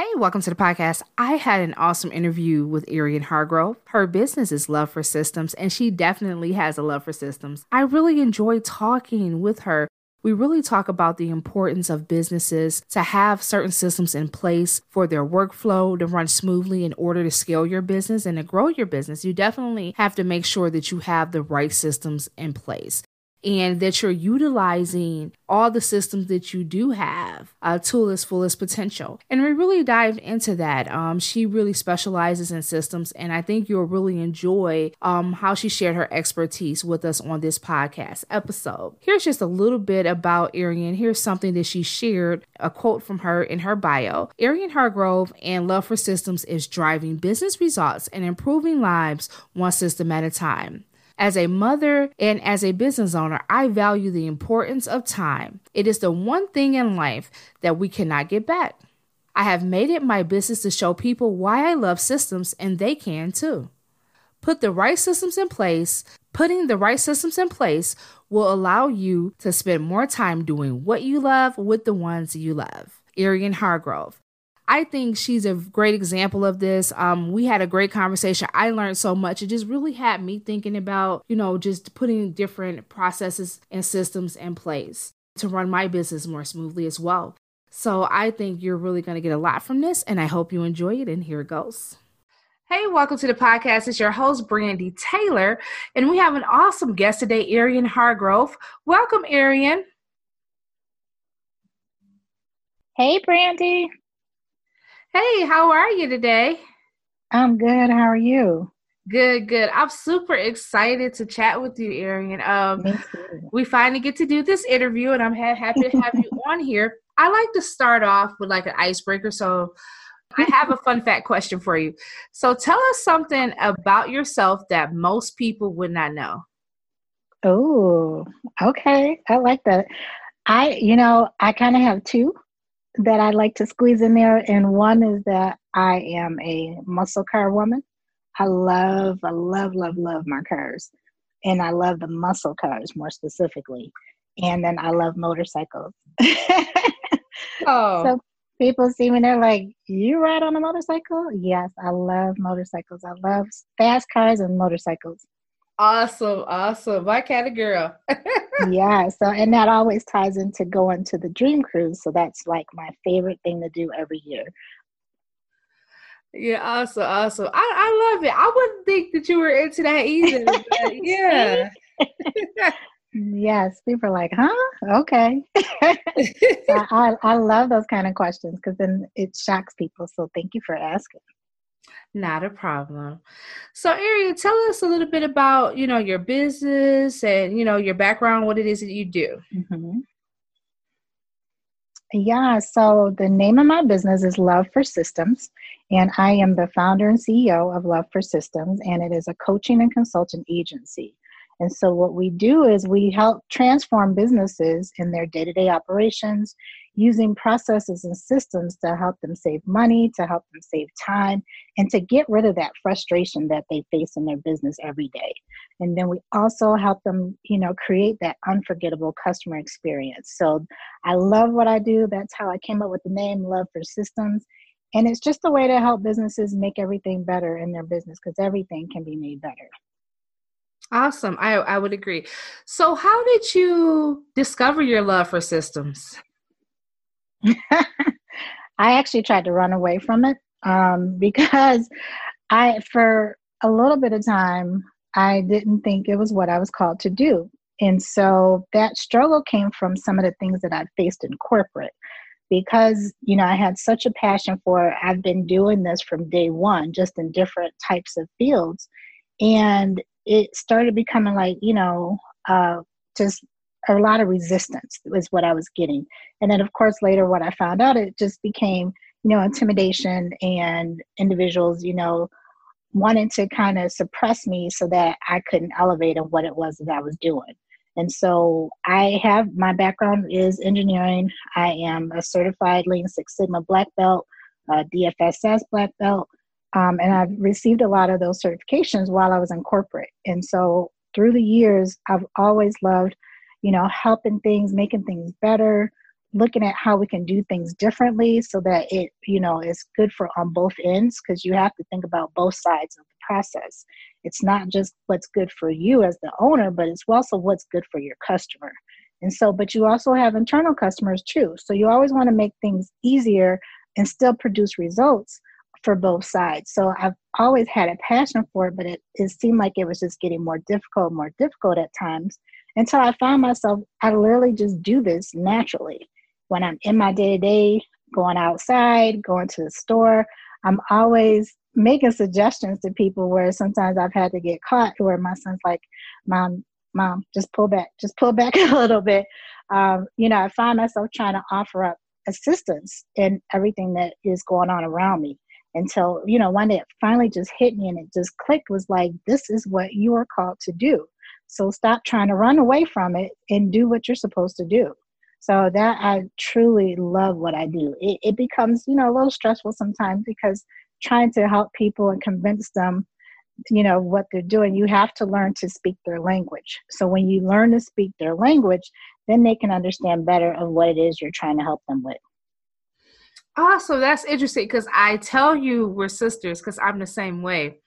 Hey, welcome to the podcast. I had an awesome interview with Arian Hargrove. Her business is Love for Systems, and she definitely has a love for systems. I really enjoyed talking with her. We really talk about the importance of businesses to have certain systems in place for their workflow to run smoothly in order to scale your business and to grow your business. You definitely have to make sure that you have the right systems in place and that you're utilizing all the systems that you do have uh, to its fullest potential. And we really dived into that. Um, she really specializes in systems, and I think you'll really enjoy um, how she shared her expertise with us on this podcast episode. Here's just a little bit about Arian. Here's something that she shared, a quote from her in her bio. Arian Hargrove and Love for Systems is driving business results and improving lives one system at a time. As a mother and as a business owner, I value the importance of time. It is the one thing in life that we cannot get back. I have made it my business to show people why I love systems and they can too. Put the right systems in place. Putting the right systems in place will allow you to spend more time doing what you love with the ones you love. Arian Hargrove. I think she's a great example of this. Um, we had a great conversation. I learned so much. It just really had me thinking about, you know, just putting different processes and systems in place to run my business more smoothly as well. So I think you're really going to get a lot from this, and I hope you enjoy it. And here it goes. Hey, welcome to the podcast. It's your host, Brandy Taylor, and we have an awesome guest today, Arian Hargrove. Welcome, Arian. Hey, Brandy. Hey, how are you today? I'm good. How are you? Good, good. I'm super excited to chat with you, Arian. Um, we finally get to do this interview, and I'm ha- happy to have you on here. I like to start off with like an icebreaker, so I have a fun fact question for you. So, tell us something about yourself that most people would not know. Oh, okay. I like that. I, you know, I kind of have two that I like to squeeze in there, and one is that I am a muscle car woman. I love, I love, love, love my cars, and I love the muscle cars more specifically. And then I love motorcycles. oh. So people see me, they're like, "You ride on a motorcycle?" Yes, I love motorcycles. I love fast cars and motorcycles. Awesome, awesome. My kind of girl. yeah. So, and that always ties into going to the dream cruise. So that's like my favorite thing to do every year. Yeah, awesome, awesome. I, I love it. I wouldn't think that you were into that either. yeah. yes, people are like, huh? Okay. I, I love those kind of questions because then it shocks people. So thank you for asking. Not a problem. So, Arian, tell us a little bit about you know your business and you know your background, what it is that you do. Mm-hmm. Yeah, so the name of my business is Love for Systems, and I am the founder and CEO of Love for Systems, and it is a coaching and consultant agency. And so, what we do is we help transform businesses in their day to day operations using processes and systems to help them save money, to help them save time, and to get rid of that frustration that they face in their business every day. And then we also help them, you know, create that unforgettable customer experience. So I love what I do. That's how I came up with the name Love for Systems. And it's just a way to help businesses make everything better in their business because everything can be made better. Awesome. I, I would agree. So, how did you discover your love for systems? I actually tried to run away from it um, because I, for a little bit of time, I didn't think it was what I was called to do. And so that struggle came from some of the things that I'd faced in corporate because, you know, I had such a passion for. I've been doing this from day one, just in different types of fields. And it started becoming like, you know, uh, just a lot of resistance was what I was getting. And then, of course, later what I found out, it just became, you know, intimidation and individuals, you know, wanting to kind of suppress me so that I couldn't elevate on what it was that I was doing. And so I have my background is engineering. I am a certified Lean Six Sigma black belt, DFSS black belt, um, and I've received a lot of those certifications while I was in corporate. And so through the years, I've always loved, you know, helping things, making things better, looking at how we can do things differently so that it you know is good for on both ends because you have to think about both sides of the process. It's not just what's good for you as the owner but it's also what's good for your customer. And so but you also have internal customers too. So you always want to make things easier and still produce results for both sides. So i've always had a passion for it but it, it seemed like it was just getting more difficult more difficult at times until i found myself i literally just do this naturally. When I'm in my day to day, going outside, going to the store, I'm always making suggestions to people where sometimes I've had to get caught where my son's like, Mom, Mom, just pull back, just pull back a little bit. Um, you know, I find myself trying to offer up assistance in everything that is going on around me until, you know, one day it finally just hit me and it just clicked was like, this is what you are called to do. So stop trying to run away from it and do what you're supposed to do. So that I truly love what I do. It, it becomes, you know, a little stressful sometimes because trying to help people and convince them, you know, what they're doing, you have to learn to speak their language. So when you learn to speak their language, then they can understand better of what it is you're trying to help them with. Oh, so that's interesting because I tell you we're sisters because I'm the same way.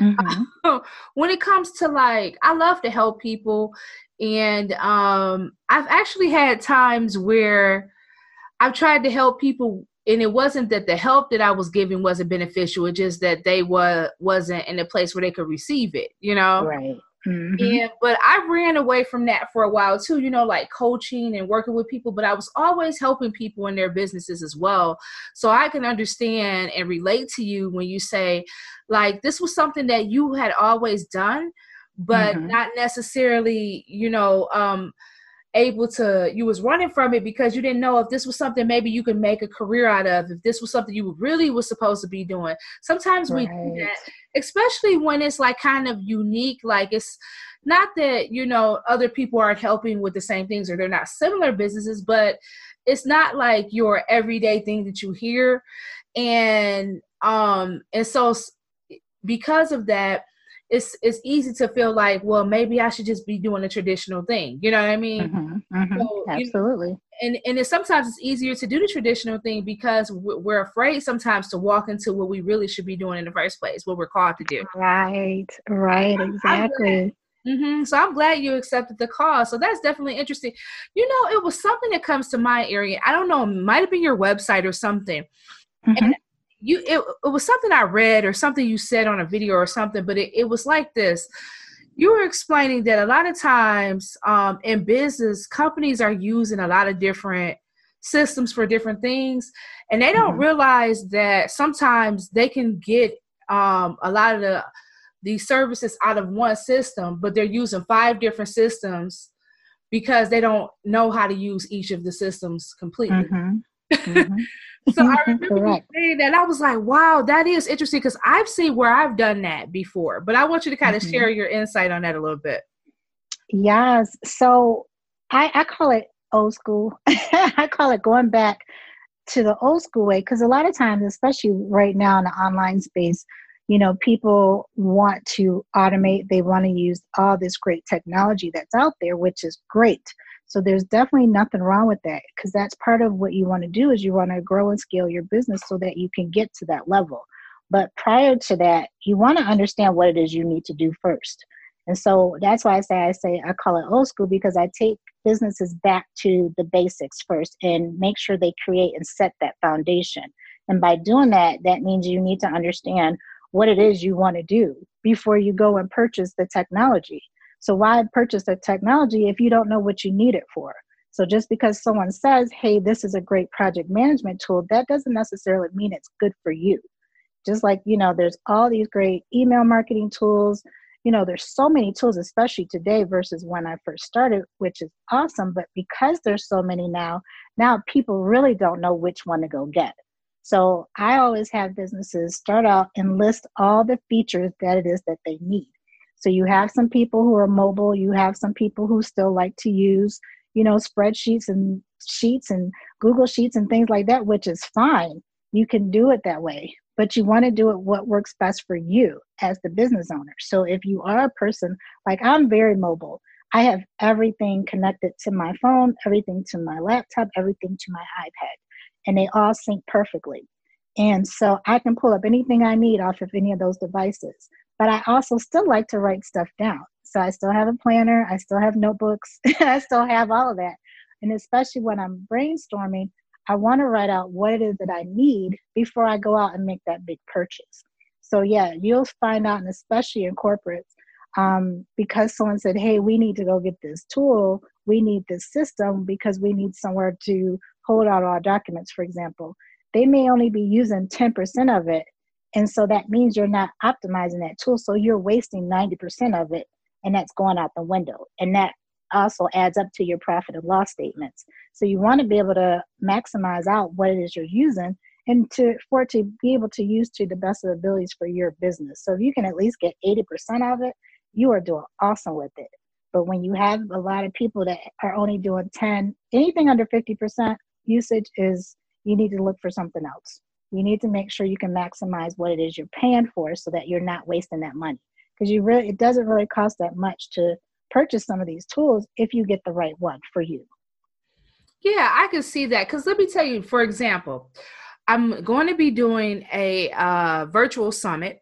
Mm-hmm. when it comes to like, I love to help people and um, I've actually had times where I've tried to help people, and it wasn't that the help that I was giving wasn't beneficial. It's just that they were wasn't in a place where they could receive it. You know, right. Mm-hmm. And but I ran away from that for a while too, you know, like coaching and working with people, but I was always helping people in their businesses as well. So I can understand and relate to you when you say like this was something that you had always done, but mm-hmm. not necessarily, you know, um, able to you was running from it because you didn't know if this was something maybe you could make a career out of if this was something you really was supposed to be doing sometimes right. we do that especially when it's like kind of unique like it's not that you know other people aren't helping with the same things or they're not similar businesses but it's not like your everyday thing that you hear and um and so because of that it's it's easy to feel like, well, maybe I should just be doing a traditional thing. You know what I mean? Mm-hmm, mm-hmm, so, absolutely. You know, and and it's sometimes it's easier to do the traditional thing because we're afraid sometimes to walk into what we really should be doing in the first place, what we're called to do. Right. Right. Exactly. Mm-hmm. So I'm glad you accepted the call. So that's definitely interesting. You know, it was something that comes to my area. I don't know, it might have been your website or something. Mm-hmm. And you it, it was something I read or something you said on a video or something, but it, it was like this. You were explaining that a lot of times um, in business, companies are using a lot of different systems for different things, and they don't mm-hmm. realize that sometimes they can get um, a lot of the these services out of one system, but they're using five different systems because they don't know how to use each of the systems completely. Mm-hmm. Mm-hmm. so I remember saying that. I was like, wow, that is interesting because I've seen where I've done that before. But I want you to kind of mm-hmm. share your insight on that a little bit. Yes. So I, I call it old school. I call it going back to the old school way because a lot of times, especially right now in the online space, you know, people want to automate, they want to use all this great technology that's out there, which is great. So there's definitely nothing wrong with that because that's part of what you want to do is you want to grow and scale your business so that you can get to that level. But prior to that, you want to understand what it is you need to do first. And so that's why I say I say I call it old school because I take businesses back to the basics first and make sure they create and set that foundation. And by doing that, that means you need to understand what it is you want to do before you go and purchase the technology. So why purchase the technology if you don't know what you need it for? So just because someone says, hey, this is a great project management tool, that doesn't necessarily mean it's good for you. Just like, you know, there's all these great email marketing tools. You know, there's so many tools, especially today versus when I first started, which is awesome. But because there's so many now, now people really don't know which one to go get. So I always have businesses start out and list all the features that it is that they need. So you have some people who are mobile, you have some people who still like to use, you know, spreadsheets and sheets and Google Sheets and things like that, which is fine. You can do it that way, but you want to do it what works best for you as the business owner. So if you are a person like I'm very mobile, I have everything connected to my phone, everything to my laptop, everything to my iPad and they all sync perfectly. And so I can pull up anything I need off of any of those devices. But I also still like to write stuff down. So I still have a planner, I still have notebooks, I still have all of that. And especially when I'm brainstorming, I want to write out what it is that I need before I go out and make that big purchase. So, yeah, you'll find out, and especially in corporates, um, because someone said, hey, we need to go get this tool, we need this system because we need somewhere to hold out our documents, for example, they may only be using 10% of it. And so that means you're not optimizing that tool. So you're wasting 90% of it, and that's going out the window. And that also adds up to your profit and loss statements. So you want to be able to maximize out what it is you're using and to for it to be able to use to the best of abilities for your business. So if you can at least get 80% of it, you are doing awesome with it. But when you have a lot of people that are only doing 10, anything under 50%, usage is you need to look for something else. You need to make sure you can maximize what it is you're paying for so that you're not wasting that money. Because you really it doesn't really cost that much to purchase some of these tools if you get the right one for you. Yeah, I can see that. Because let me tell you, for example, I'm going to be doing a uh, virtual summit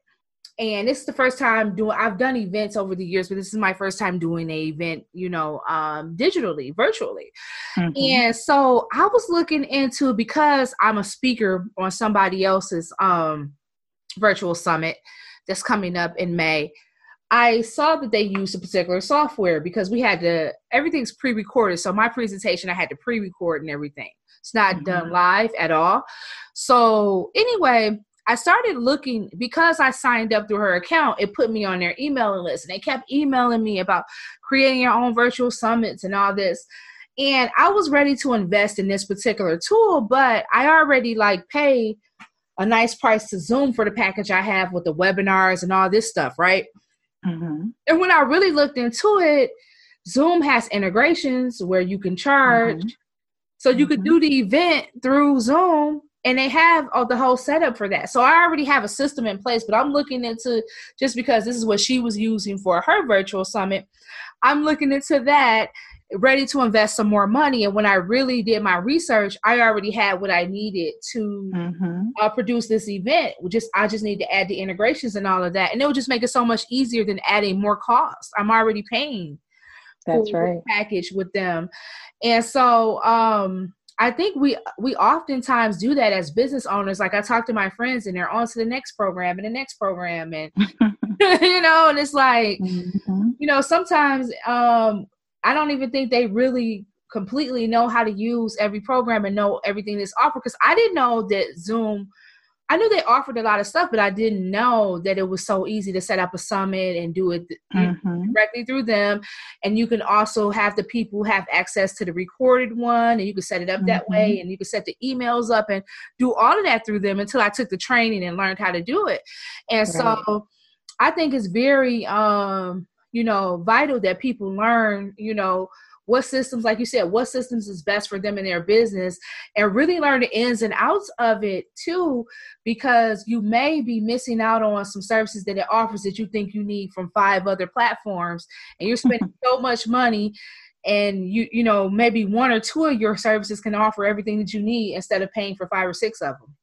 and this is the first time doing i've done events over the years but this is my first time doing a event you know um digitally virtually mm-hmm. and so i was looking into because i'm a speaker on somebody else's um virtual summit that's coming up in may I saw that they used a particular software because we had to everything's pre-recorded. So my presentation I had to pre-record and everything. It's not mm-hmm. done live at all. So anyway, I started looking because I signed up through her account, it put me on their emailing list. And they kept emailing me about creating your own virtual summits and all this. And I was ready to invest in this particular tool, but I already like pay a nice price to Zoom for the package I have with the webinars and all this stuff, right? Mm-hmm. And when I really looked into it, Zoom has integrations where you can charge. Mm-hmm. So you could mm-hmm. do the event through Zoom and they have all the whole setup for that. So I already have a system in place, but I'm looking into just because this is what she was using for her virtual summit. I'm looking into that, ready to invest some more money. And when I really did my research, I already had what I needed to mm-hmm. uh, produce this event. Just I just need to add the integrations and all of that, and it would just make it so much easier than adding more costs. I'm already paying. That's right. Package with them, and so um I think we we oftentimes do that as business owners. Like I talk to my friends and they're on to the next program and the next program and you know, and it's like mm-hmm. you know, sometimes um I don't even think they really completely know how to use every program and know everything that's offered because I didn't know that Zoom I knew they offered a lot of stuff, but I didn't know that it was so easy to set up a summit and do it mm-hmm. directly through them. And you can also have the people have access to the recorded one, and you can set it up mm-hmm. that way, and you can set the emails up and do all of that through them until I took the training and learned how to do it. And right. so I think it's very, um, you know, vital that people learn, you know, what systems, like you said, what systems is best for them in their business, and really learn the ins and outs of it too, because you may be missing out on some services that it offers that you think you need from five other platforms, and you're spending so much money and you you know maybe one or two of your services can offer everything that you need instead of paying for five or six of them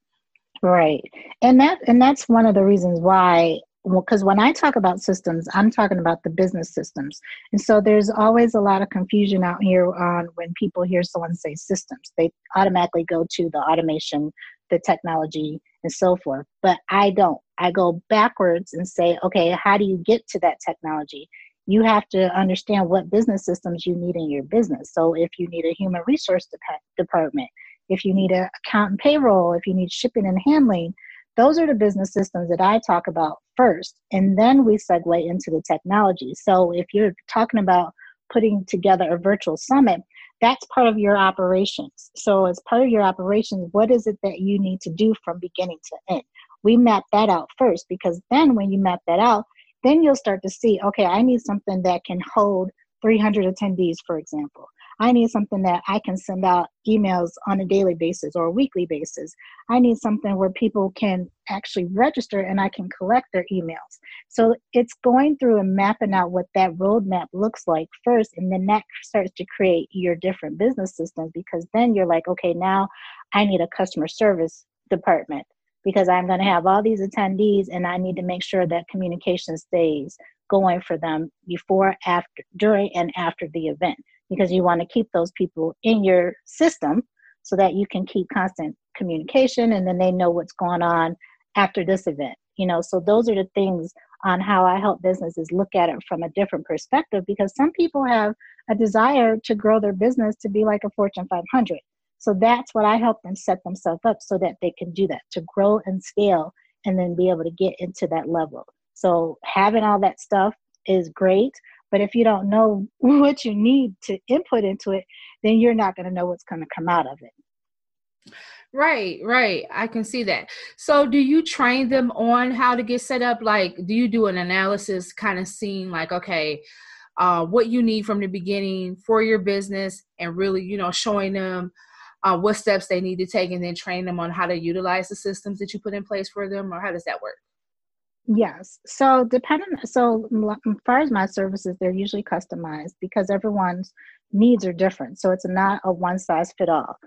right. And that and that's one of the reasons why because when I talk about systems, I'm talking about the business systems. And so there's always a lot of confusion out here on when people hear someone say systems, they automatically go to the automation, the technology, and so forth. But I don't. I go backwards and say, okay, how do you get to that technology? You have to understand what business systems you need in your business. So if you need a human resource de- department, if you need an account and payroll, if you need shipping and handling, those are the business systems that I talk about first, and then we segue into the technology. So if you're talking about putting together a virtual summit, that's part of your operations. So, as part of your operations, what is it that you need to do from beginning to end? We map that out first because then when you map that out, then you'll start to see okay, I need something that can hold 300 attendees, for example. I need something that I can send out emails on a daily basis or a weekly basis. I need something where people can actually register and I can collect their emails. So it's going through and mapping out what that roadmap looks like first, and then that starts to create your different business systems because then you're like, okay, now I need a customer service department because I'm going to have all these attendees and I need to make sure that communication stays going for them before, after, during, and after the event because you want to keep those people in your system so that you can keep constant communication and then they know what's going on after this event. You know, so those are the things on how I help businesses look at it from a different perspective because some people have a desire to grow their business to be like a Fortune 500 so that's what I help them set themselves up so that they can do that to grow and scale and then be able to get into that level. So having all that stuff is great, but if you don't know what you need to input into it, then you're not going to know what's going to come out of it. Right, right. I can see that. So, do you train them on how to get set up? Like, do you do an analysis kind of seeing, like, okay, uh, what you need from the beginning for your business and really, you know, showing them uh, what steps they need to take and then train them on how to utilize the systems that you put in place for them or how does that work yes. So depending so as far as my services they're usually customized because everyone's needs are different. So it's not a one size fit all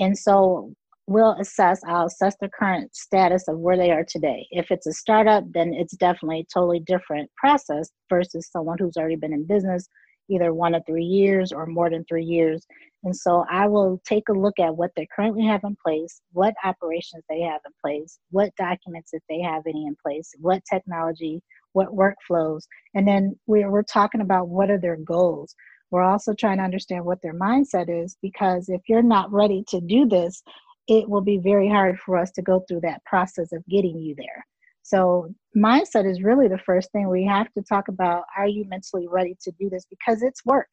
and so we'll assess i'll assess the current status of where they are today. If it's a startup then it's definitely a totally different process versus someone who's already been in business either one or three years or more than three years. And so I will take a look at what they currently have in place, what operations they have in place, what documents, if they have any in place, what technology, what workflows. And then we're, we're talking about what are their goals. We're also trying to understand what their mindset is because if you're not ready to do this, it will be very hard for us to go through that process of getting you there. So, mindset is really the first thing we have to talk about. Are you mentally ready to do this? Because it's work,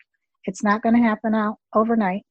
it's not going to happen out overnight.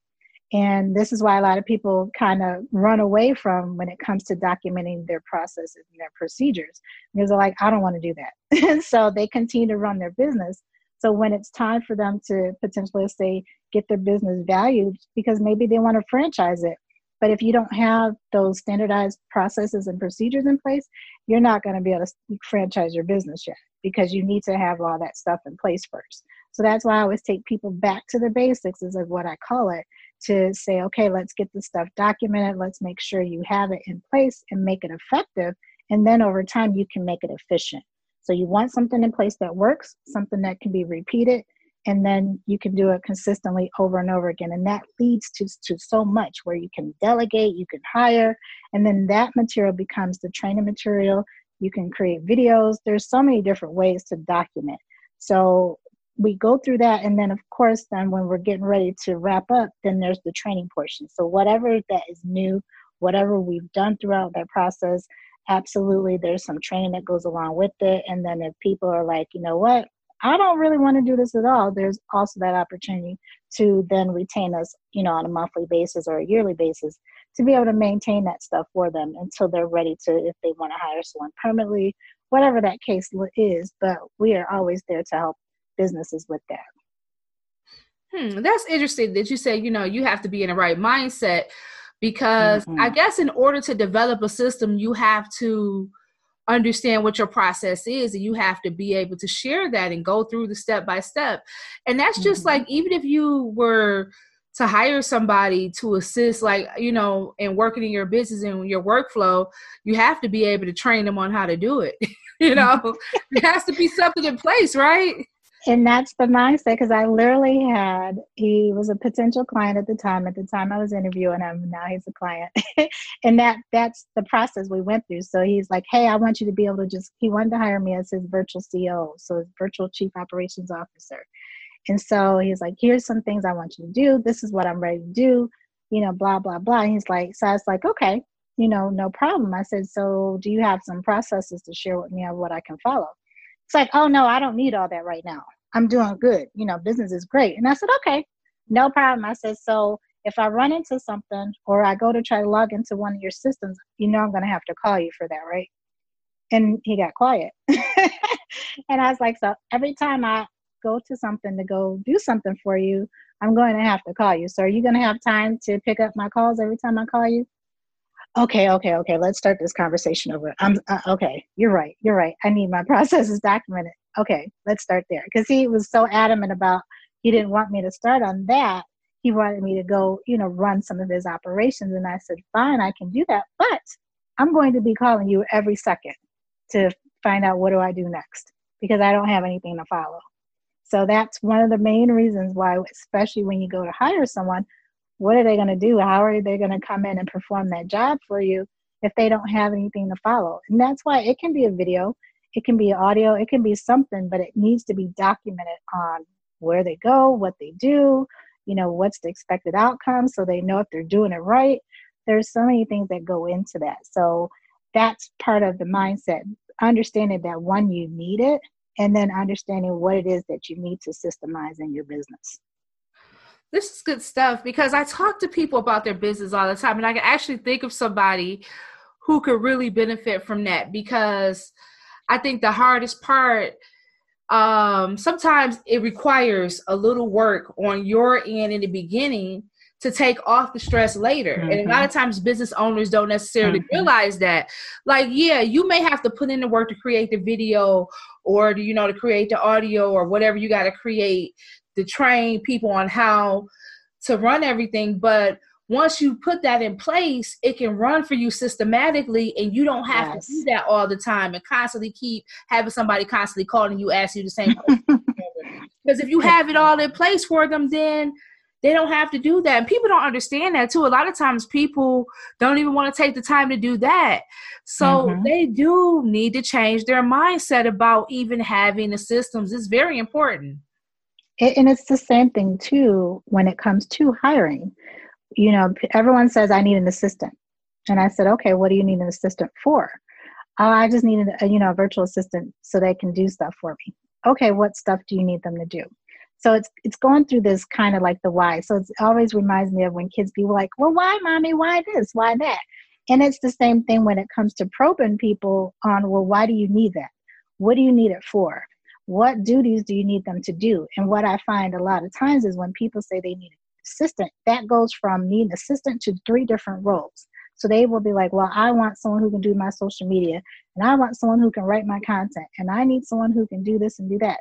And this is why a lot of people kind of run away from when it comes to documenting their processes and their procedures because they're like, I don't want to do that. and so they continue to run their business. So when it's time for them to potentially say get their business valued because maybe they want to franchise it but if you don't have those standardized processes and procedures in place, you're not going to be able to franchise your business yet because you need to have all that stuff in place first. So that's why I always take people back to the basics, is what I call it, to say, okay, let's get this stuff documented. Let's make sure you have it in place and make it effective. And then over time, you can make it efficient. So you want something in place that works, something that can be repeated, and then you can do it consistently over and over again. And that leads to, to so much where you can delegate you can hire and then that material becomes the training material. You can create videos. There's so many different ways to document. So we go through that and then of course then when we're getting ready to wrap up then there's the training portion. So whatever that is new whatever we've done throughout that process absolutely there's some training that goes along with it. And then if people are like you know what I don't really want to do this at all, there's also that opportunity to then retain us, you know, on a monthly basis or a yearly basis to be able to maintain that stuff for them until they're ready to, if they want to hire someone permanently, whatever that case is. But we are always there to help businesses with that. Hmm, that's interesting that you say, you know, you have to be in the right mindset because mm-hmm. I guess in order to develop a system, you have to understand what your process is and you have to be able to share that and go through the step by step. And that's just mm-hmm. like even if you were to hire somebody to assist like you know in working in your business and your workflow you have to be able to train them on how to do it. You know? There has to be something in place right and that's the mindset because I literally had he was a potential client at the time. At the time I was interviewing him, now he's a client, and that that's the process we went through. So he's like, "Hey, I want you to be able to just." He wanted to hire me as his virtual CEO, so his virtual chief operations officer. And so he's like, "Here's some things I want you to do. This is what I'm ready to do." You know, blah blah blah. And he's like, so I was like, "Okay, you know, no problem." I said, "So do you have some processes to share with me of what I can follow?" It's like, "Oh no, I don't need all that right now." I'm doing good. You know, business is great. And I said, okay, no problem. I said, so if I run into something or I go to try to log into one of your systems, you know I'm going to have to call you for that, right? And he got quiet. and I was like, so every time I go to something to go do something for you, I'm going to have to call you. So are you going to have time to pick up my calls every time I call you? Okay, okay, okay. Let's start this conversation over. I'm uh, okay. You're right. You're right. I need my processes documented. Okay, let's start there because he was so adamant about he didn't want me to start on that. He wanted me to go, you know, run some of his operations, and I said, fine, I can do that, but I'm going to be calling you every second to find out what do I do next because I don't have anything to follow. So that's one of the main reasons why, especially when you go to hire someone, what are they going to do? How are they going to come in and perform that job for you if they don't have anything to follow? And that's why it can be a video, it can be audio, it can be something, but it needs to be documented on where they go, what they do, you know, what's the expected outcome so they know if they're doing it right. There's so many things that go into that. So that's part of the mindset, understanding that one, you need it, and then understanding what it is that you need to systemize in your business. This is good stuff because I talk to people about their business all the time, and I can actually think of somebody who could really benefit from that because I think the hardest part um sometimes it requires a little work on your end in the beginning to take off the stress later. Mm-hmm. And a lot mm-hmm. of times business owners don't necessarily mm-hmm. realize that. Like, yeah, you may have to put in the work to create the video or you know to create the audio or whatever you got to create to train people on how to run everything, but once you put that in place, it can run for you systematically, and you don't have yes. to do that all the time and constantly keep having somebody constantly calling you, asking you the same question. because if you have it all in place for them, then they don't have to do that. And people don't understand that too. A lot of times people don't even want to take the time to do that. So mm-hmm. they do need to change their mindset about even having the systems. It's very important. And it's the same thing too when it comes to hiring. You know, everyone says, I need an assistant. And I said, okay, what do you need an assistant for? Oh, I just need a, uh, you know, a virtual assistant so they can do stuff for me. Okay, what stuff do you need them to do? So it's it's going through this kind of like the why. So it always reminds me of when kids be like, "Well, why, mommy? Why this? Why that?" And it's the same thing when it comes to probing people on, "Well, why do you need that? What do you need it for? What duties do you need them to do?" And what I find a lot of times is when people say they need assistant, that goes from needing assistant to three different roles. So they will be like, well, I want someone who can do my social media, and I want someone who can write my content, and I need someone who can do this and do that.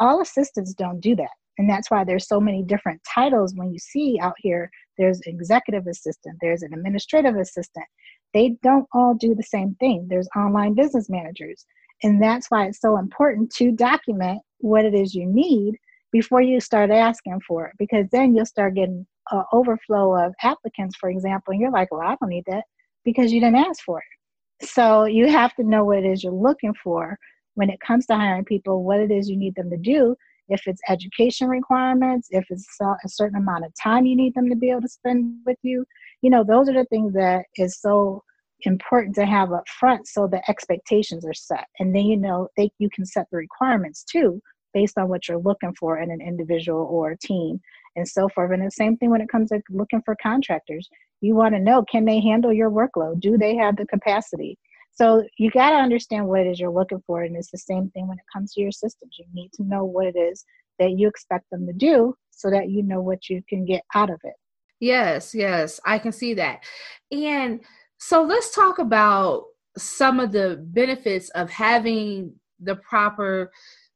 All assistants don't do that and that's why there's so many different titles. When you see out here there's executive assistant there's an administrative assistant. They don't all do the same thing. There's online business managers and that's why it's so important to document what it is you need before you start asking for it because then you'll start getting an overflow of applicants for example and you're like well i don't need that because you didn't ask for it. So you have to know what it is you're looking for when it comes to hiring people what it is you need them to do if it's education requirements if it's a certain amount of time you need them to be able to spend with you. You know those are the things that is so important to have up front so the expectations are set and then you know they you can set the requirements too based on what you're looking for in an individual or a team and so forth and the same thing when it comes to looking for contractors you want to know can they handle your workload do they have the capacity so you got to understand what it is you're looking for. And it's the same thing when it comes to your systems. You need to know what it is that you expect them to do so that you know what you can get out of it. Yes, yes, I can see that. And so let's talk about some of the benefits of having the proper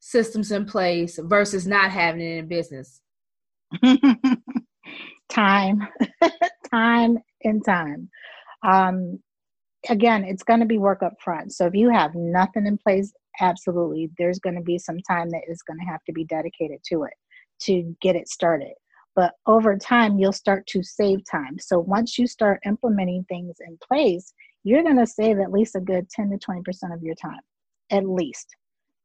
systems in place versus not having it in business. time, time, and time. Um, again, it's going to be work up front. So if you have nothing in place, absolutely, there's going to be some time that is going to have to be dedicated to it to get it started. But over time, you'll start to save time. So once you start implementing things in place, you're going to save at least a good 10 to 20% of your time, at least.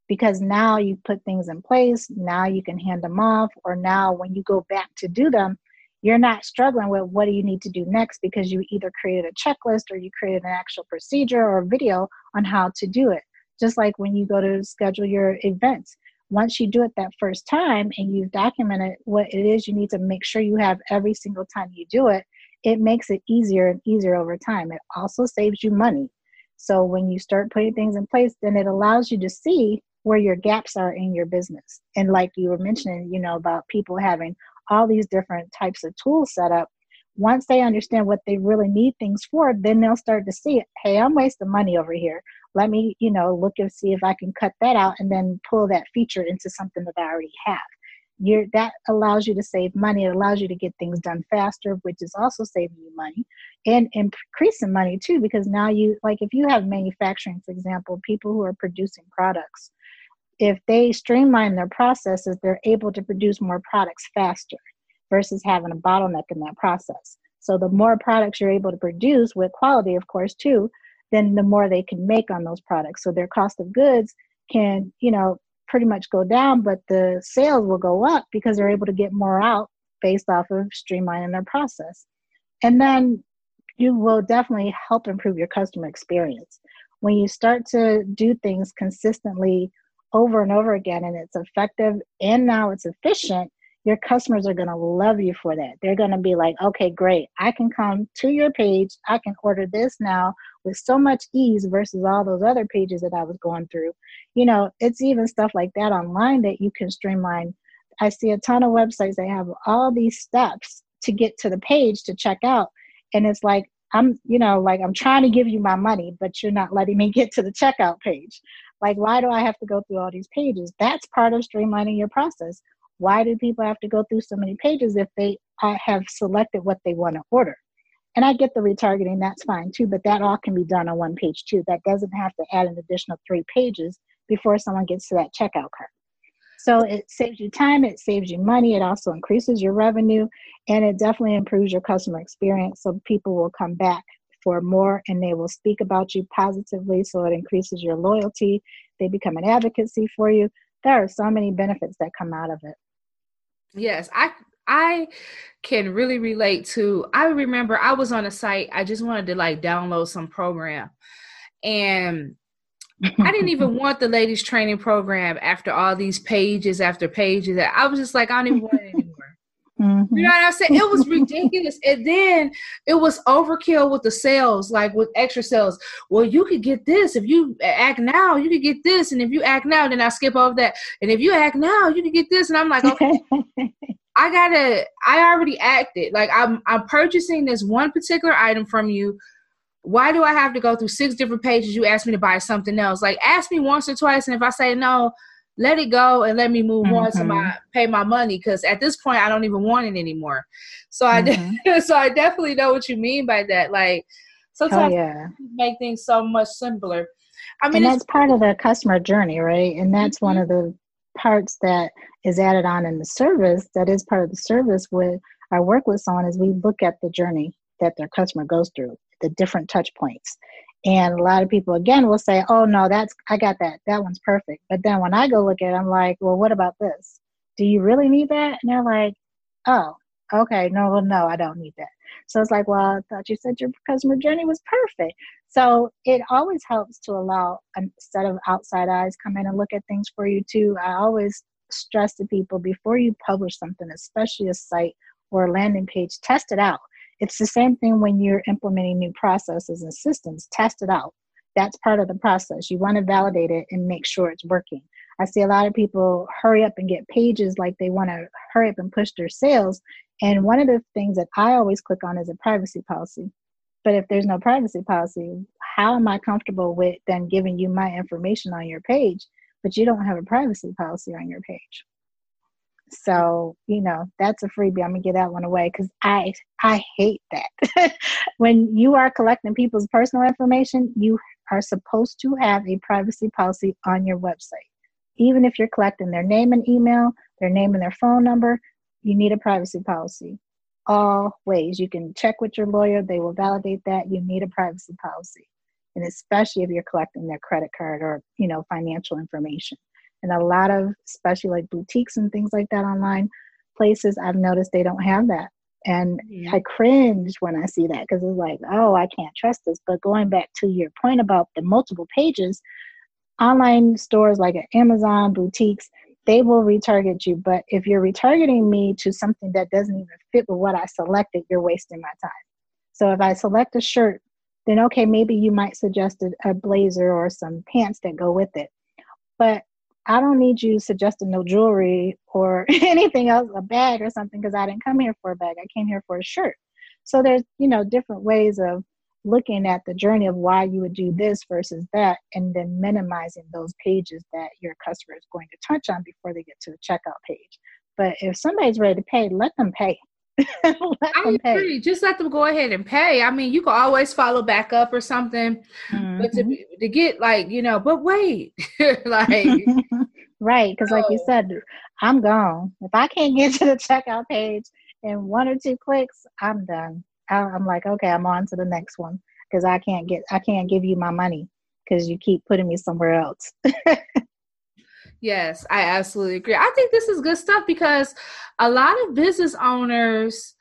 Because now you put things in place, now you can hand them off, or now when you go back to do them, you're not struggling with what do you need to do next because you either created a checklist or you created an actual procedure or video on how to do it. Just like when you go to schedule your events, once you do it that first time and you've documented what it is you need to make sure you have every single time you do it, it makes it easier and easier over time. It also saves you money. So when you start putting things in place, then it allows you to see where your gaps are in your business. And like you were mentioning, you know, about people having all these different types of tools set up. Once they understand what they really need things for, then they'll start to see, hey, I'm wasting money over here let me you know look and see if i can cut that out and then pull that feature into something that i already have You're, that allows you to save money it allows you to get things done faster which is also saving you money and increasing money too because now you like if you have manufacturing for example people who are producing products if they streamline their processes they're able to produce more products faster versus having a bottleneck in that process so the more products you're able to produce with quality of course too then the more they can make on those products. So their cost of goods can, you know, pretty much go down, but the sales will go up because they're able to get more out based off of streamlining their process. And then you will definitely help improve your customer experience. When you start to do things consistently over and over again and it's effective and now it's efficient, your customers are going to love you for that. They're going to be like, okay, great. I can come to your page. I can order this now with so much ease versus all those other pages that I was going through. You know, it's even stuff like that online that you can streamline. I see a ton of websites that have all these steps to get to the page to check out. And it's like, I'm, you know, like I'm trying to give you my money, but you're not letting me get to the checkout page. Like, why do I have to go through all these pages? That's part of streamlining your process why do people have to go through so many pages if they uh, have selected what they want to order? And I get the retargeting, that's fine too, but that all can be done on one page too. That doesn't have to add an additional three pages before someone gets to that checkout cart. So it saves you time, it saves you money, it also increases your revenue, and it definitely improves your customer experience. So people will come back for more and they will speak about you positively. So it increases your loyalty. They become an advocacy for you. There are so many benefits that come out of it. Yes, I I can really relate to I remember I was on a site, I just wanted to like download some program. And I didn't even want the ladies training program after all these pages after pages. I was just like, I don't even want. Mm-hmm. You know what I'm saying? It was ridiculous. and then it was overkill with the sales, like with extra sales. Well, you could get this if you act now, you could get this. And if you act now, then I skip over that. And if you act now, you can get this. And I'm like, okay. I gotta I already acted. Like I'm I'm purchasing this one particular item from you. Why do I have to go through six different pages? You ask me to buy something else. Like ask me once or twice, and if I say no, let it go and let me move mm-hmm. on to my mm-hmm. pay my money because at this point I don't even want it anymore. So I mm-hmm. so I definitely know what you mean by that. Like sometimes yeah. make things so much simpler. I mean, and that's part of the customer journey, right? And that's mm-hmm. one of the parts that is added on in the service. That is part of the service. With I work with someone is we look at the journey that their customer goes through, the different touch points, and a lot of people again will say, "Oh no, that's I got that. That one's perfect." But then when I go look at it, I'm like, "Well, what about this? Do you really need that?" And they're like, "Oh, okay, no, well, no, I don't need that." So it's like, "Well, I thought you said your customer journey was perfect." So it always helps to allow a set of outside eyes come in and look at things for you too. I always stress to people before you publish something, especially a site or a landing page, test it out it's the same thing when you're implementing new processes and systems. Test it out. That's part of the process. You want to validate it and make sure it's working. I see a lot of people hurry up and get pages like they want to hurry up and push their sales. And one of the things that I always click on is a privacy policy. But if there's no privacy policy, how am I comfortable with then giving you my information on your page, but you don't have a privacy policy on your page? So, you know, that's a freebie. I'm gonna get that one away because I I hate that. when you are collecting people's personal information, you are supposed to have a privacy policy on your website. Even if you're collecting their name and email, their name and their phone number, you need a privacy policy. Always. You can check with your lawyer, they will validate that. You need a privacy policy. And especially if you're collecting their credit card or, you know, financial information and a lot of especially like boutiques and things like that online places i've noticed they don't have that and i cringe when i see that because it's like oh i can't trust this but going back to your point about the multiple pages online stores like amazon boutiques they will retarget you. But if you're retargeting me to something that doesn't even fit with what I selected, you're wasting my time. So if I select a shirt, then okay, maybe you might suggest a, a blazer or some pants that go with it. But I don't need you suggesting no jewelry or anything else, a bag or something, because I didn't come here for a bag. I came here for a shirt. So there's, you know, different ways of looking at the journey of why you would do this versus that, and then minimizing those pages that your customer is going to touch on before they get to the checkout page. But if somebody's ready to pay, let them pay. I agree. Just let them go ahead and pay. I mean, you can always follow back up or something, mm-hmm. but to, mm-hmm. to get like you know, but wait, like right? Because like you said, I'm gone. If I can't get to the checkout page in one or two clicks, I'm done. I'm like, okay, I'm on to the next one because I can't get, I can't give you my money because you keep putting me somewhere else. Yes, I absolutely agree. I think this is good stuff because a lot of business owners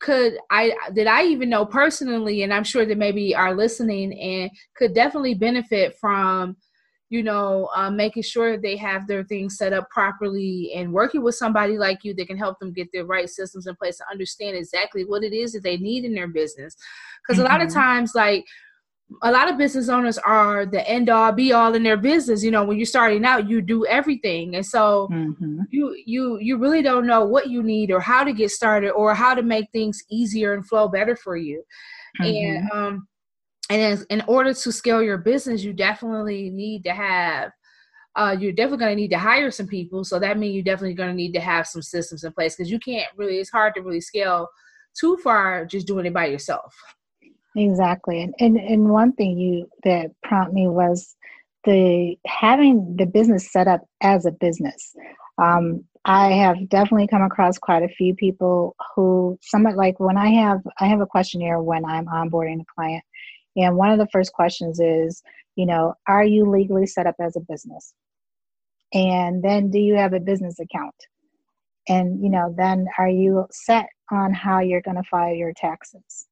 could I did I even know personally, and I'm sure that maybe are listening and could definitely benefit from you know, um, making sure they have their things set up properly and working with somebody like you that can help them get their right systems in place to understand exactly what it is that they need in their business. Because mm-hmm. a lot of mm-hmm. times, like, a lot of business owners are the end all be all in their business. You know when you're starting out you do everything. And so mm-hmm. you you you really don't know what you need or how to get started or how to make things easier and flow better for you. Mm-hmm. and um and in order to scale your business you definitely need to have uh, you're definitely going to need to hire some people. So that means you're definitely going to need to have some systems in place because you can't really it's hard to really scale too far just doing it by yourself exactly and, and and one thing you that prompt me was the having the business set up as a business um, i have definitely come across quite a few people who somewhat like when i have i have a questionnaire when i'm onboarding a client and one of the first questions is, you know, are you legally set up as a business? And then do you have a business account? And, you know, then are you set on how you're going to file your taxes?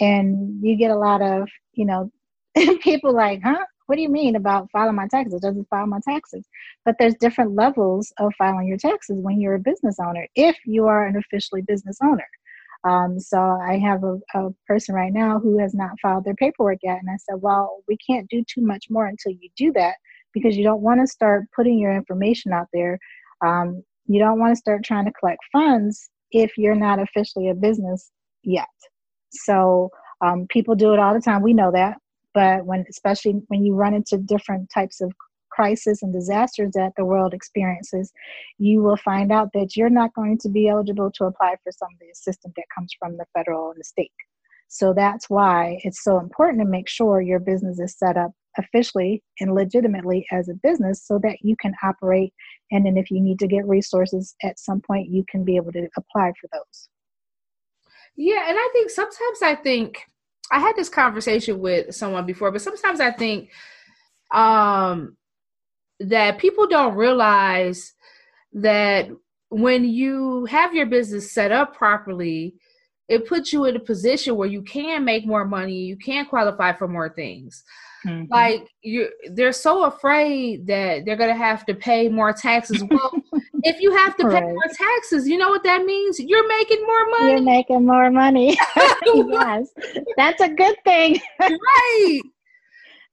And you get a lot of, you know, people like, huh? What do you mean about filing my taxes? It doesn't file my taxes. But there's different levels of filing your taxes when you're a business owner, if you are an officially business owner. Um, so I have a, a, person right now who has not filed their paperwork yet. And I said, well, we can't do too much more until you do that because you don't want to start putting your information out there. Um, you don't want to start trying to collect funds if you're not officially a business yet. So um, people do it all the time. We know that. But when, especially when you run into different types of crisis and disasters that the world experiences, you will find out that you're not going to be eligible to apply for some of the assistance that comes from the federal and the state. So that's why it's so important to make sure your business is set up officially and legitimately as a business so that you can operate. And then if you need to get resources at some point, you can be able to apply for those. Yeah, and I think sometimes I think I had this conversation with someone before, but sometimes I think um that people don't realize that when you have your business set up properly, it puts you in a position where you can make more money, you can qualify for more things. Mm-hmm. Like you they're so afraid that they're gonna have to pay more taxes. Well, if you have to pay right. more taxes, you know what that means? You're making more money. You're making more money. yes. That's a good thing. right.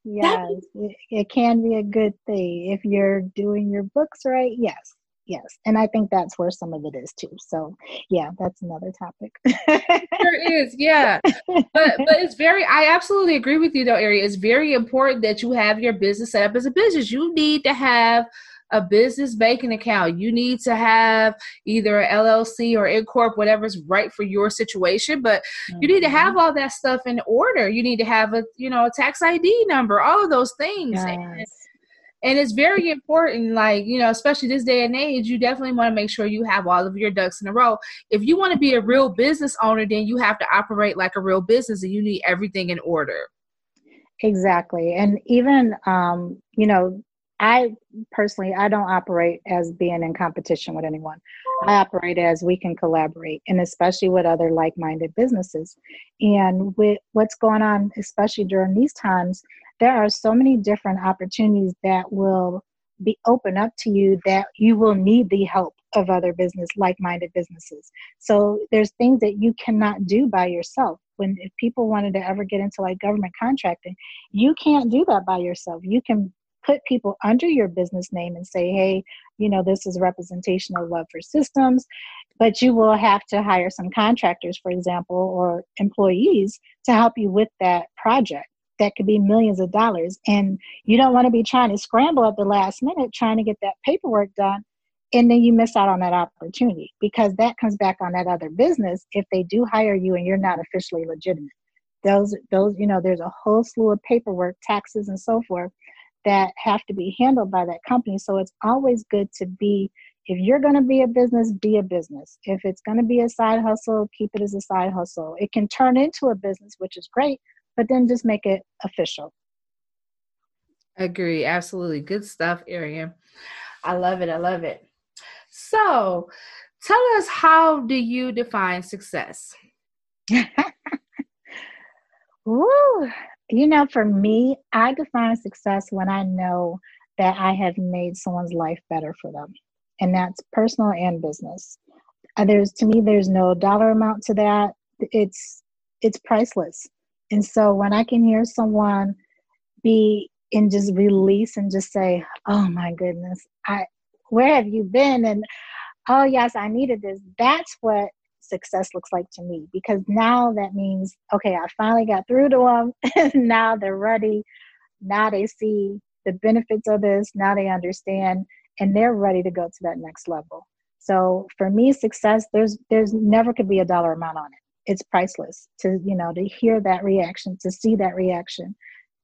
Yes, it, it can be a good thing if you're doing your books right. Yes, yes and i think that's where some of it is too so yeah that's another topic there is yeah but but it's very i absolutely agree with you though ari it's very important that you have your business set up as a business you need to have a business banking account. You need to have either a LLC or Incorp, whatever's right for your situation. But mm-hmm. you need to have mm-hmm. all that stuff in order. You need to have a you know a tax ID number, all of those things. Yes. And, it's very important like you know especially this day and age you definitely want to make sure you have all of your ducks in a row if you want to be a real business owner then you have to operate like a real business and you need everything in order exactly and even um, you know I personally, I don't operate as being in competition with anyone. I operate as we can collaborate, and especially with other like-minded businesses. And with what's going on, especially during these times, there are so many different opportunities that will be open up to you that you will need the help of other business like-minded businesses. So there's things that you cannot do by yourself. When if people wanted to ever get into like government contracting you can't do that by yourself. You can put people under your business name and say hey you know this is representation of love for systems but you will have to hire some contractors for example or employees to help you with that project that could be millions of dollars. And you don't want to be trying to scramble at the last minute trying to get that paperwork done and then you miss out on that opportunity because that comes back on that other business if they do hire you and you're not officially legitimate. Those those you know there's a whole slew of paperwork taxes and so forth that have to be handled by that company. So it's always good to be if you're going to be a business be a business. If it's going to be a side hustle keep it as a side hustle. It can turn into a business which is great but then just make it official agree absolutely good stuff arian i love it i love it so, tell us how do you define success? Ooh, you know, for me, I define success when I know that I have made someone's life better for them, and that's personal and business. Uh, there's to me, there's no dollar amount to that. It's it's priceless. And so when I can hear someone be and just release and just say, "Oh my goodness, I where have you been? And oh, yes, I needed this. That's what success looks like to me because now that means, okay, I finally got through to them. now they're ready. Now they see the benefits of this. Now they understand and they're ready to go to that next level. So for me, success, there's there's never could be a dollar amount on it. It's priceless to, you know, to hear that reaction, to see that reaction.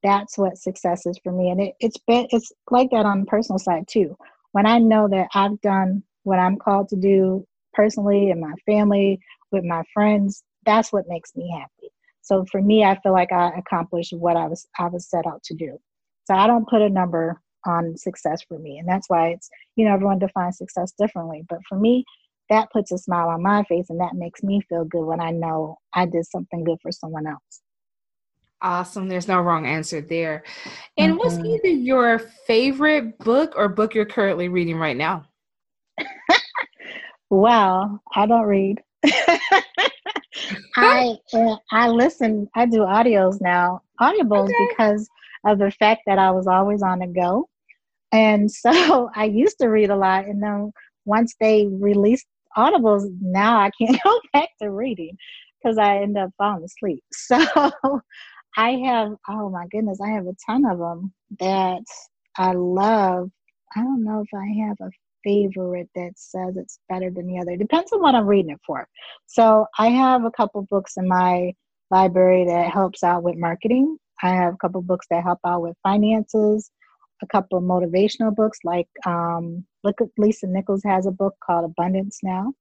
That's what success is for me. And it, it's been it's like that on the personal side too when I know that I've done what I'm called to do personally in my family, with my friends, that's what makes me happy. So for me, I feel like I accomplished what I was I was set out to do. So I don't put a number on success for me, and that's why it's you know everyone defines success differently. But for me, that puts a smile on my face, and that makes me feel good when I know I did something good for someone else. Awesome. There's no wrong answer there. And mm-hmm. what's either your favorite book or book you're currently reading right now? well, I don't read. I I listen. I do audios now, audibles okay. because of the fact that I was always on the go, and so I used to read a lot. And then once they released audibles, now I can't go back to reading because I end up falling asleep. So I have, oh my goodness, I have a ton of them that I love. I don't know if I have a favorite that says it's better than the other. Depends on what I'm reading it for. So I have a couple books in my library that helps out with marketing. I have a couple books that help out with finances. A couple of motivational books, like um, look at Lisa Nichols has a book called Abundance Now.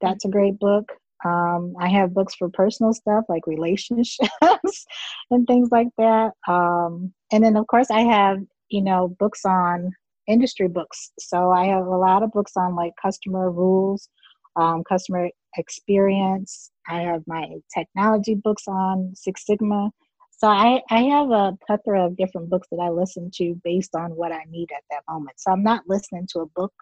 That's a great book. Um, I have books for personal stuff like relationships and things like that. Um, and then, of course, I have, you know, books on industry books. So I have a lot of books on like customer rules, um, customer experience. I have my technology books on Six Sigma. So I, I have a plethora of different books that I listen to based on what I need at that moment. So I'm not listening to a book,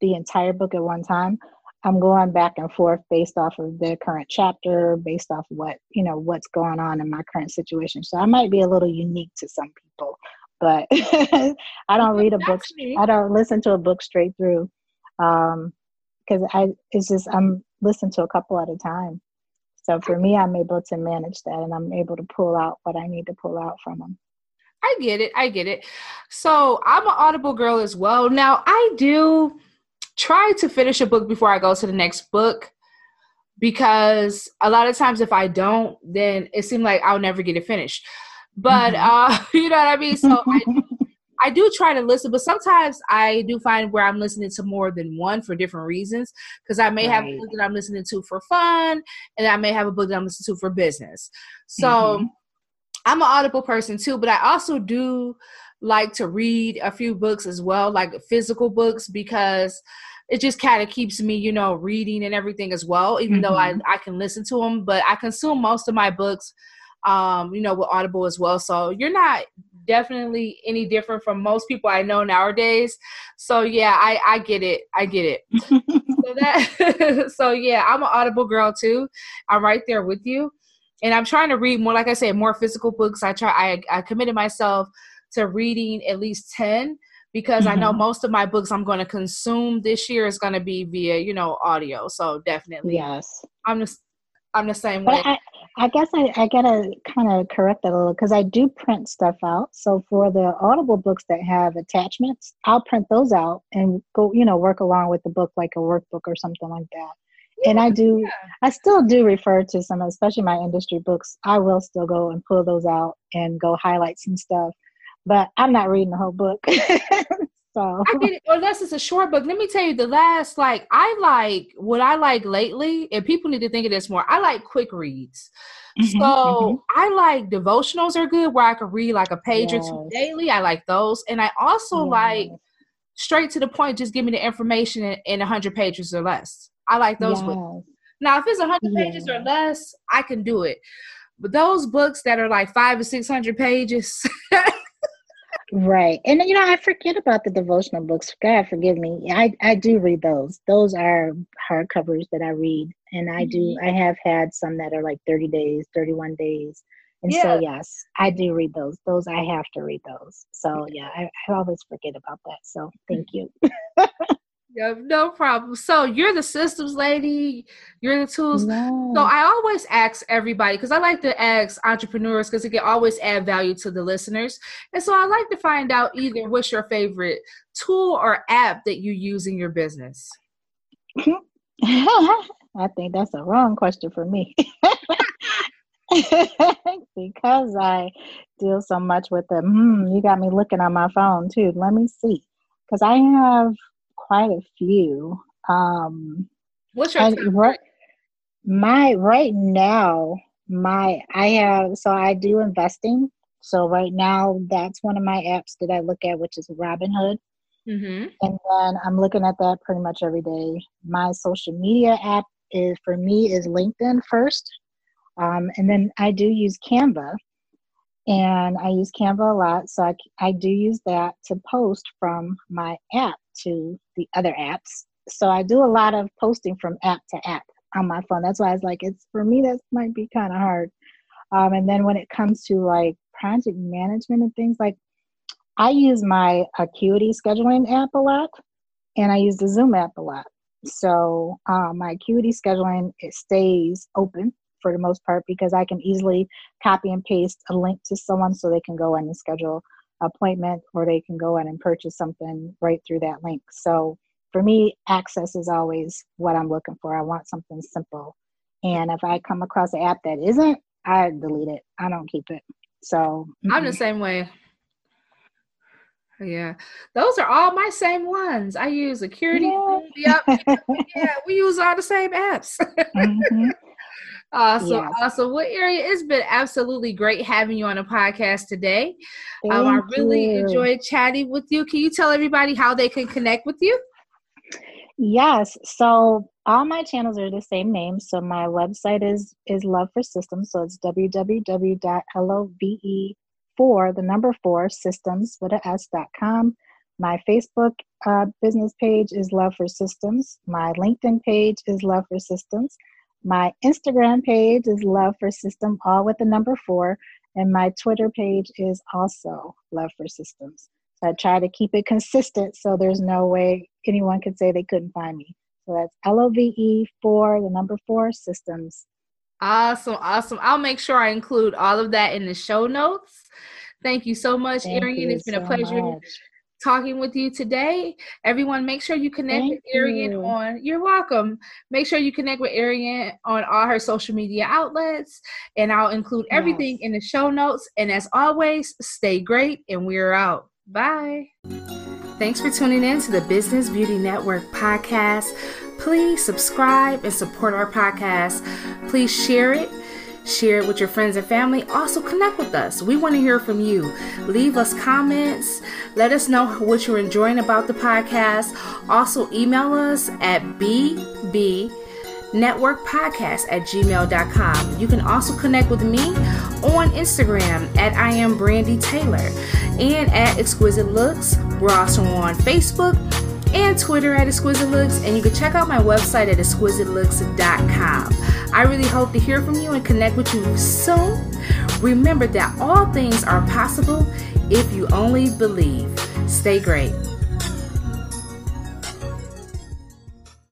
the entire book at one time. I'm going back and forth based off of the current chapter, based off what you know what's going on in my current situation. So I might be a little unique to some people, but I don't read a book. I don't listen to a book straight through because um, I it's just I'm listening to a couple at a time. So for me, I'm able to manage that, and I'm able to pull out what I need to pull out from them. I get it. I get it. So I'm an Audible girl as well. Now I do try to finish a book before I go to the next book because a lot of times if I don't, then it seems like I'll never get it finished. But mm-hmm. uh, you know what I mean? So I, I do try to listen, but sometimes I do find where I'm listening to more than one for different reasons. Because I may right. have a book that I'm listening to for fun, and I may have a book that I'm listening to for business. So mm-hmm. I'm an audible person too, but I also do like to read a few books as well, like physical books, because it just kind of keeps me, you know, reading and everything as well, even mm-hmm. though I, mm-hmm. I can listen to them. But I consume most of my books, um, you know, with Audible as well. So you're not definitely any different from most people I know nowadays. So yeah, I I get it. I get it. so that so yeah, I'm an Audible girl too. I'm right there with you. And I'm trying to read more like I said more physical books. I try I I committed myself to reading at least 10 because mm-hmm. I know mm-hmm. most of my books I'm going to consume this year is going to be via, you know, audio. So definitely. Yes. I'm just I'm the same but way. I, I guess I, I gotta kind of correct that a little because I do print stuff out. So for the Audible books that have attachments, I'll print those out and go, you know, work along with the book like a workbook or something like that. Yeah, and I do, yeah. I still do refer to some, especially my industry books. I will still go and pull those out and go highlight some stuff but I'm not reading the whole book. so I get it. Unless it's a short book. Let me tell you, the last like I like what I like lately, and people need to think of this more. I like quick reads. Mm-hmm, so mm-hmm. I like devotionals are good where I can read like a page yes. or two daily. I like those. And I also yes. like straight to the point, just give me the information in, in 100 pages or less. I like those yes. books. Now, if it's 100 pages or less, I can do it. But those books that are like five or 600 pages, Right. And you know, I forget about the devotional books. God forgive me. I, I do read those. Those are hardcovers that I read. And I do mm-hmm. I have had some that are like 30 days, 31 days. And yeah. so yes, I do read those. Those I have to read those. So yeah, I, I always forget about that. So thank you. Yeah, no problem. So you're the systems lady. You're the tools. No. So I always ask everybody because I like to ask entrepreneurs because it can always add value to the listeners. And so I like to find out either what's your favorite tool or app that you use in your business. I think that's a wrong question for me. because I deal so much with them. Hmm, you got me looking on my phone too. Let me see. Because I have quite a few. Um, What's your right, my right now? My I have so I do investing. So right now, that's one of my apps that I look at, which is Robinhood. Mm-hmm. And then I'm looking at that pretty much every day. My social media app is for me is LinkedIn first, um, and then I do use Canva, and I use Canva a lot. So I, I do use that to post from my app to the other apps. So I do a lot of posting from app to app on my phone. That's why I was like, it's for me, that might be kind of hard. Um, and then when it comes to like project management and things like, I use my Acuity scheduling app a lot, and I use the Zoom app a lot. So um, my Acuity scheduling it stays open for the most part because I can easily copy and paste a link to someone so they can go in and schedule appointment or they can go in and purchase something right through that link. So for me, access is always what I'm looking for. I want something simple. And if I come across an app that isn't, I delete it. I don't keep it. So mm-hmm. I'm the same way. Yeah, those are all my same ones. I use Acuity. Yeah. Yep. yeah, we use all the same apps. mm-hmm. Awesome. Yes. Awesome. What area? It's been absolutely great having you on the podcast today. Um, I really you. enjoyed chatting with you. Can you tell everybody how they can connect with you? Yes. So all my channels are the same name. So my website is is Love for Systems. So it's www.love for the number four systems with a s dot com. My Facebook uh, business page is Love for Systems. My LinkedIn page is Love for Systems. My Instagram page is Love for System, all with the number four, and my Twitter page is also Love for Systems. So I try to keep it consistent so there's no way anyone could say they couldn't find me. So that's L O V E for the number four systems. Awesome, awesome. I'll make sure I include all of that in the show notes. Thank you so much, Thank Arian. It's been so a pleasure much talking with you today. Everyone, make sure you connect Thank with Arian you. on. You're welcome. Make sure you connect with Arian on all her social media outlets, and I'll include everything yes. in the show notes. And as always, stay great, and we're out. Bye. Thanks for tuning in to the Business Beauty Network podcast. Please subscribe and support our podcast. Please share it Share it with your friends and family. Also, connect with us. We want to hear from you. Leave us comments. Let us know what you're enjoying about the podcast. Also, email us at bb network podcast at gmail.com. You can also connect with me on Instagram at I am Brandy Taylor and at Exquisite Looks. We're also on Facebook and Twitter at Exquisite Looks, and you can check out my website at exquisitelooks.com. I really hope to hear from you and connect with you soon. Remember that all things are possible if you only believe. Stay great.